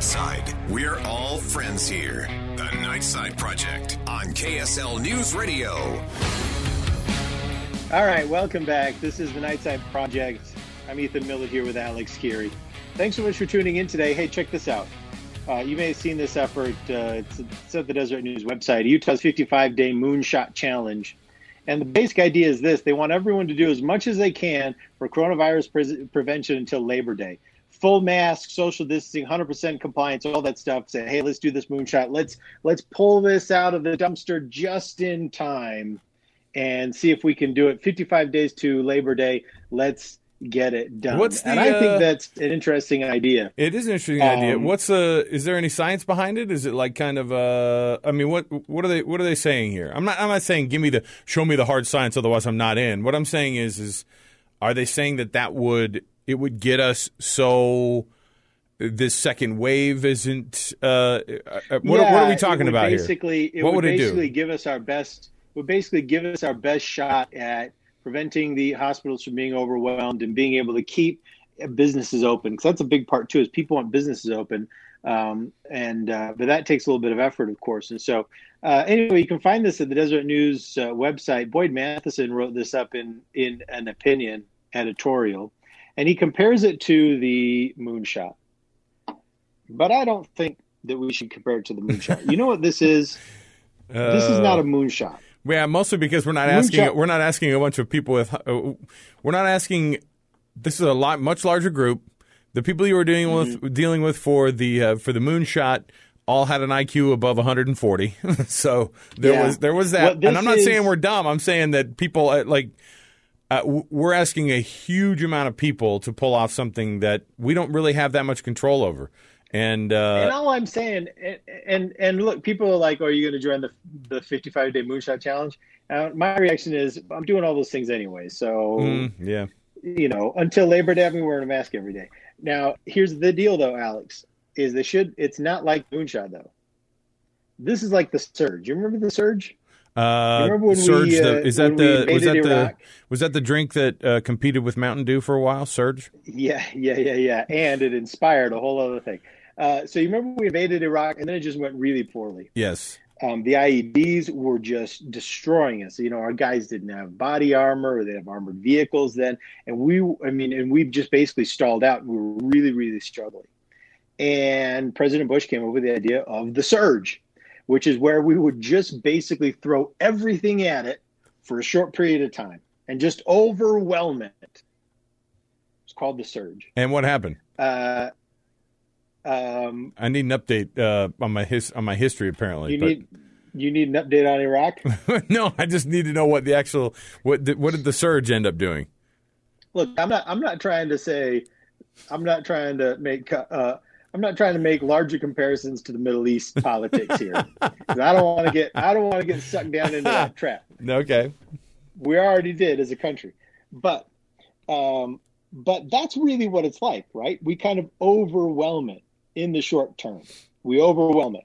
Nightside. We're all friends here. The Nightside Project on KSL News Radio. All right, welcome back. This is the Nightside Project. I'm Ethan Millard here with Alex Kirry. Thanks so much for tuning in today. Hey, check this out. Uh, you may have seen this effort. Uh, it's, it's at the Deseret News website. Utah's 55 day moonshot challenge. And the basic idea is this they want everyone to do as much as they can for coronavirus pre- prevention until Labor Day. Full mask, social distancing, 100% compliance, all that stuff. Say, hey, let's do this moonshot. Let's let's pull this out of the dumpster just in time, and see if we can do it. 55 days to Labor Day. Let's get it done. What's the, and I uh, think that's an interesting idea. It is an interesting idea. Um, What's uh is there any science behind it? Is it like kind of uh I mean what what are they what are they saying here? I'm not I'm not saying give me the show me the hard science otherwise I'm not in. What I'm saying is is are they saying that that would it would get us so this second wave isn't uh, uh what, what are we talking about basically, here? It What would, would it do? basically give us our best. Would basically give us our best shot at preventing the hospitals from being overwhelmed and being able to keep businesses open. Because that's a big part too. Is people want businesses open, um, and uh, but that takes a little bit of effort, of course. And so, uh, anyway, you can find this at the Deseret News uh, website. Boyd Matheson wrote this up in in an opinion editorial, and he compares it to the moonshot. But I don't think that we should compare it to the moonshot. you know what this is? this is not a moonshot. Yeah, mostly because we're not Moonshot- asking we're not asking a bunch of people with uh, we're not asking. This is a lot much larger group. The people you were dealing Mm-hmm. with dealing with for the uh, for the moonshot all had an IQ above 140. so there Yeah. was there was that. And I'm not is- saying we're dumb. I'm saying that people uh, like uh, we're asking a huge amount of people to pull off something that we don't really have that much control over. And, uh, and all I'm saying, and and, and look, people are like, "Oh, are you going to join the the 55 day moonshot challenge?" Uh, my reaction is, I'm doing all those things anyway. So mm, yeah, you know, until Labor Day, been wearing a mask every day. Now, here's the deal, though, Alex, is they should. It's not like moonshot though. This is like the surge. You remember the surge? Uh, Remember when Surge, we, the, uh, is that the was that the Iraq? was that the drink that uh, competed with Mountain Dew for a while? Surge. Yeah, yeah, yeah, yeah. And it inspired a whole other thing. Uh, so you remember we invaded Iraq, and then it just went really poorly. Yes. um, the IEDs were just destroying us. You know, our guys didn't have body armor, or they have armored vehicles then, and we, I mean, and we just basically stalled out. We were really, really struggling. And President Bush came up with the idea of the surge, which is where we would just basically throw everything at it for a short period of time and just overwhelm it. It's called the surge. And what happened? Uh, um, I need an update uh, on my his on my history. Apparently, you but need you need an update on Iraq. no, I just need to know what the actual what did, what did the surge end up doing? look i'm not i'm not trying to say i'm not trying to make uh i'm not trying to make larger comparisons to the middle east politics here. i don't want to get i don't want to get sucked down into that trap. Okay. we already did as a country. But um but that's really what it's like right? We kind of overwhelm it in the short term. We overwhelm it.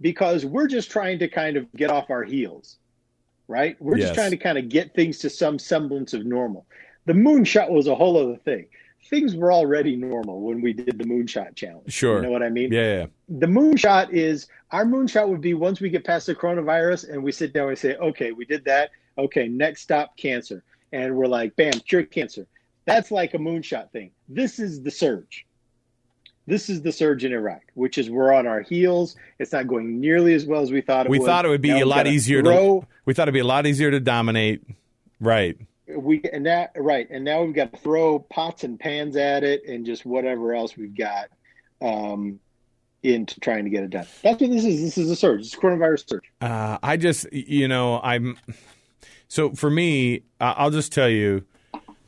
Because we're just trying to kind of get off our heels right? We're Yes. just trying to kind of get things to some semblance of normal. The moonshot was a whole other thing things were already normal when we did the moonshot challenge Sure. you know what i mean Yeah, yeah. the moonshot is our moonshot would be once we get past the coronavirus and we sit down and say, okay, we did that. Okay, next stop, cancer. And we're like, bam, cure cancer. That's like a moonshot thing. This is the surge. This is the surge in Iraq, which is we're on our heels. It's not going nearly as well as we thought it We would. thought it would be Now a lot easier throw, to we thought it'd be a lot easier to dominate. Right. We and that right and now we've got to throw pots and pans at it and just whatever else we've got um into trying to get it done that's what this is this is a surge it's a coronavirus surge Uh, I just, you know, I'm. So for me, I'll just tell you,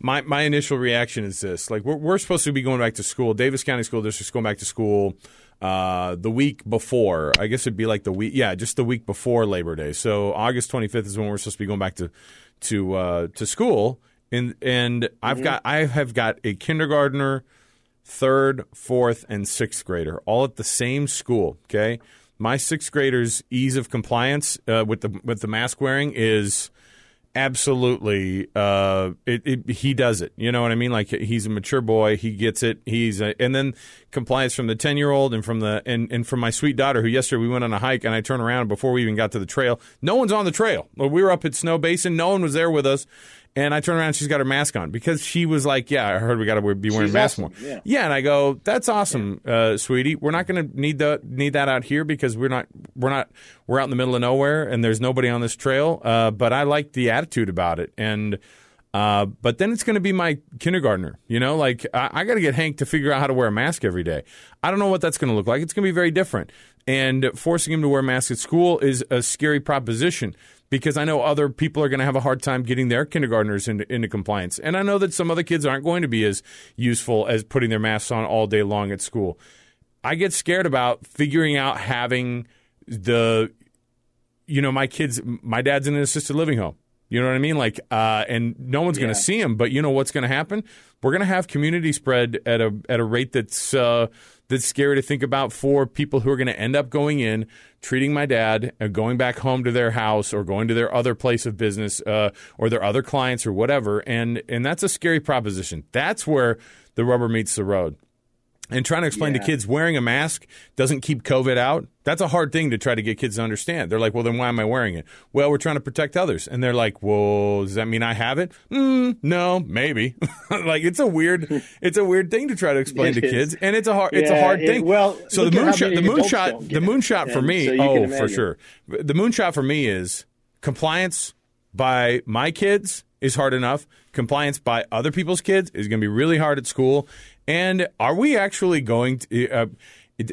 my my initial reaction is this: like we're we're supposed to be going back to school. Davis County School District's going back to school uh, the week before. I guess it'd be like the week, yeah, just the week before Labor Day. So August 25th is when we're supposed to be going back to to uh, to school. And and I've got I have got a kindergartner, third, fourth, and sixth grader all at the same school. Okay, my sixth grader's ease of compliance uh, with the with the mask wearing is absolutely. Uh, it, it, he does it. You know what i mean? Like he's a mature boy. He gets it. He's a, and then compliance from the 10 year old and from the and, and from my sweet daughter who yesterday we went on a hike and i turned around before we even got to the trail. No one's on the trail. We were up at Snowbasin. No one was there with us and I turn around, she's got her mask on because she was like, "Yeah, I heard we got to be wearing She's masks awesome, more." yeah. yeah, and I go, "That's awesome, uh, sweetie. We're not going to need the need that out here because we're not we're not we're out in the middle of nowhere and there's nobody on this trail. Uh, but I like the attitude about it, and uh, but then it's going to be my kindergartner. You know, like I, I got to get Hank to figure out how to wear a mask every day. I don't know what that's going to look like. It's going to be very different, and forcing him to wear a mask at school is a scary proposition because I know other people are going to have a hard time getting their kindergartners into, into compliance. And I know that some other kids aren't going to be as useful as putting their masks on all day long at school. I get scared about figuring out having the, you know, my kids, my dad's in an assisted living home. You know what I mean? Like, uh, and no one's going to see him, but you know what's going to happen? We're going to have community spread at a at a rate that's uh, that's scary to think about for people who are going to end up going in, treating my dad, and going back home to their house or going to their other place of business uh, or their other clients or whatever, and and that's a scary proposition. That's where the rubber meets the road. And trying to explain to kids wearing a mask doesn't keep COVID out. That's a hard thing to try to get kids to understand. They're like, well, then why am I wearing it? Well, we're trying to protect others. And they're like, well, does that mean I have it? Mm, no, maybe. like it's a weird, it's a weird thing to try to explain to is. kids, and it's a hard, it's a hard it- thing. well, so the moonshot, the moonshot, the moonshot for me. so oh, for sure. The moonshot for me is compliance by my kids is hard enough. Compliance by other people's kids is going to be really hard at school. And are we actually going to? Uh,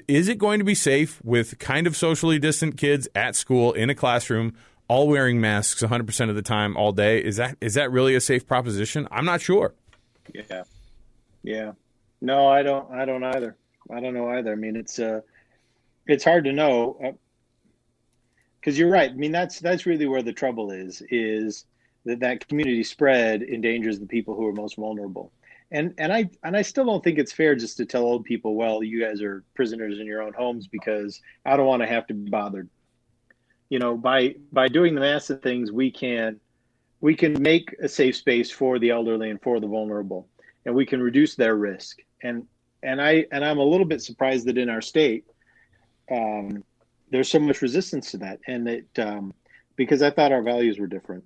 is it going to be safe with kind of socially distant kids at school in a classroom, all wearing masks 100% of the time all day? Is that is that really a safe proposition? I'm not sure. Yeah, yeah. No, I don't. I don't either. I don't know either. I mean, it's uh, it's hard to know because you're right. I mean, that's that's really where the trouble is. Is that that community spread endangers the people who are most vulnerable. And and I and I still don't think it's fair just to tell old people, well, you guys are prisoners in your own homes because I don't want to have to be bothered. You know, by by doing the massive things, we can we can make a safe space for the elderly and for the vulnerable and we can reduce their risk and and i and i'm a little bit surprised that in our state um, there's so much resistance to that and that um, because i thought our values were different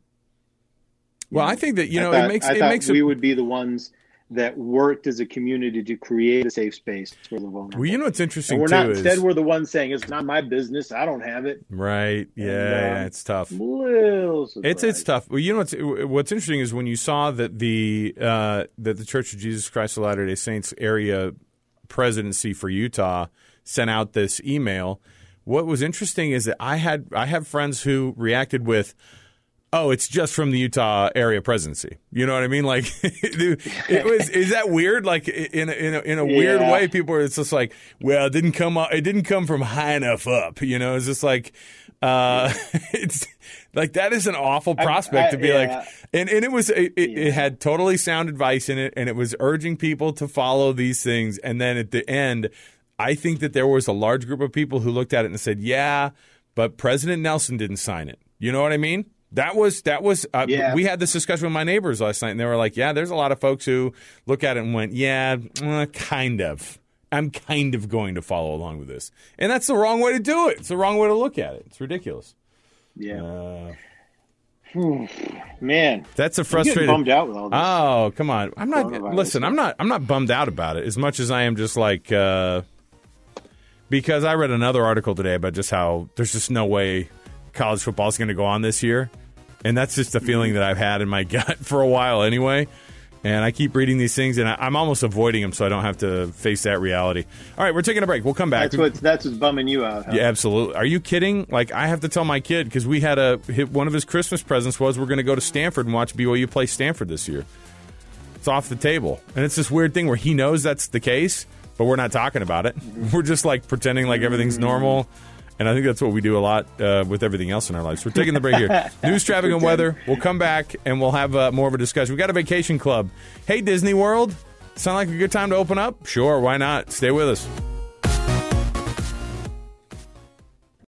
Well, I think that you I know thought- it makes I it makes we it, would be the ones that worked as a community to create a safe space for the vulnerable well. You know what's interesting and we're too not is instead we're the ones saying it's not my business i don't have it right. Yeah, And, yeah, um, it's tough. It's it's tough. Well, you know what's what's interesting is when you saw that the uh, that the Church of Jesus Christ of Latter Day Saints area presidency for Utah sent out this email. What was interesting is that I had I have friends who reacted with, "Oh, it's just from the Utah area presidency." You know what I mean? Like, it was. Is that weird? Like in a, in a, in a weird Yeah. way, people are. It's just like, well, it didn't come. It didn't come from high enough up. You know, it's just like. Uh, it's like that is an awful prospect I- to be yeah. like, and, and it was it, it, it had totally sound advice in it, and it was urging people to follow these things. And then at the end, I think that there was a large group of people who looked at it and said, "Yeah, but President Nelson didn't sign it." You know what I mean? That was that was. Uh, Yeah. We had this discussion with my neighbors last night, and they were like, "Yeah, there's a lot of folks who look at it and went, yeah, uh, kind of." I'm kind of going to follow along with this. And that's the wrong way to do it. It's the wrong way to look at it. It's ridiculous. yeah Uh, man that's a frustrating. bummed out with all this Oh, come on. I'm not listen, I'm not I'm not bummed out about it as much as I am just like uh because I read another article today about just how there's just no way college football is going to go on this year. And that's just the feeling that I've had in my gut for a while anyway. And I keep reading these things and I, I'm almost avoiding them so I don't have to face that reality. All right, we're taking a break. We'll come back. that's what's that's what's bumming you out huh? Yeah, absolutely. Are you kidding? Like I have to tell my kid because we had a hit- one of his Christmas presents was we're going to go to Stanford and watch BYU play Stanford this year. It's off the table, and it's this weird thing where he knows that's the case, but we're not talking about it. Mm-hmm. We're just like pretending like everything's mm-hmm. normal. And I think that's what we do a lot uh, with everything else in our lives. We're taking the break here. News, traffic, and weather. We'll come back and we'll have uh, more of a discussion. We got a vacation club. Hey, Disney World. Sound like a good time to open up? Sure, why not? Stay with us.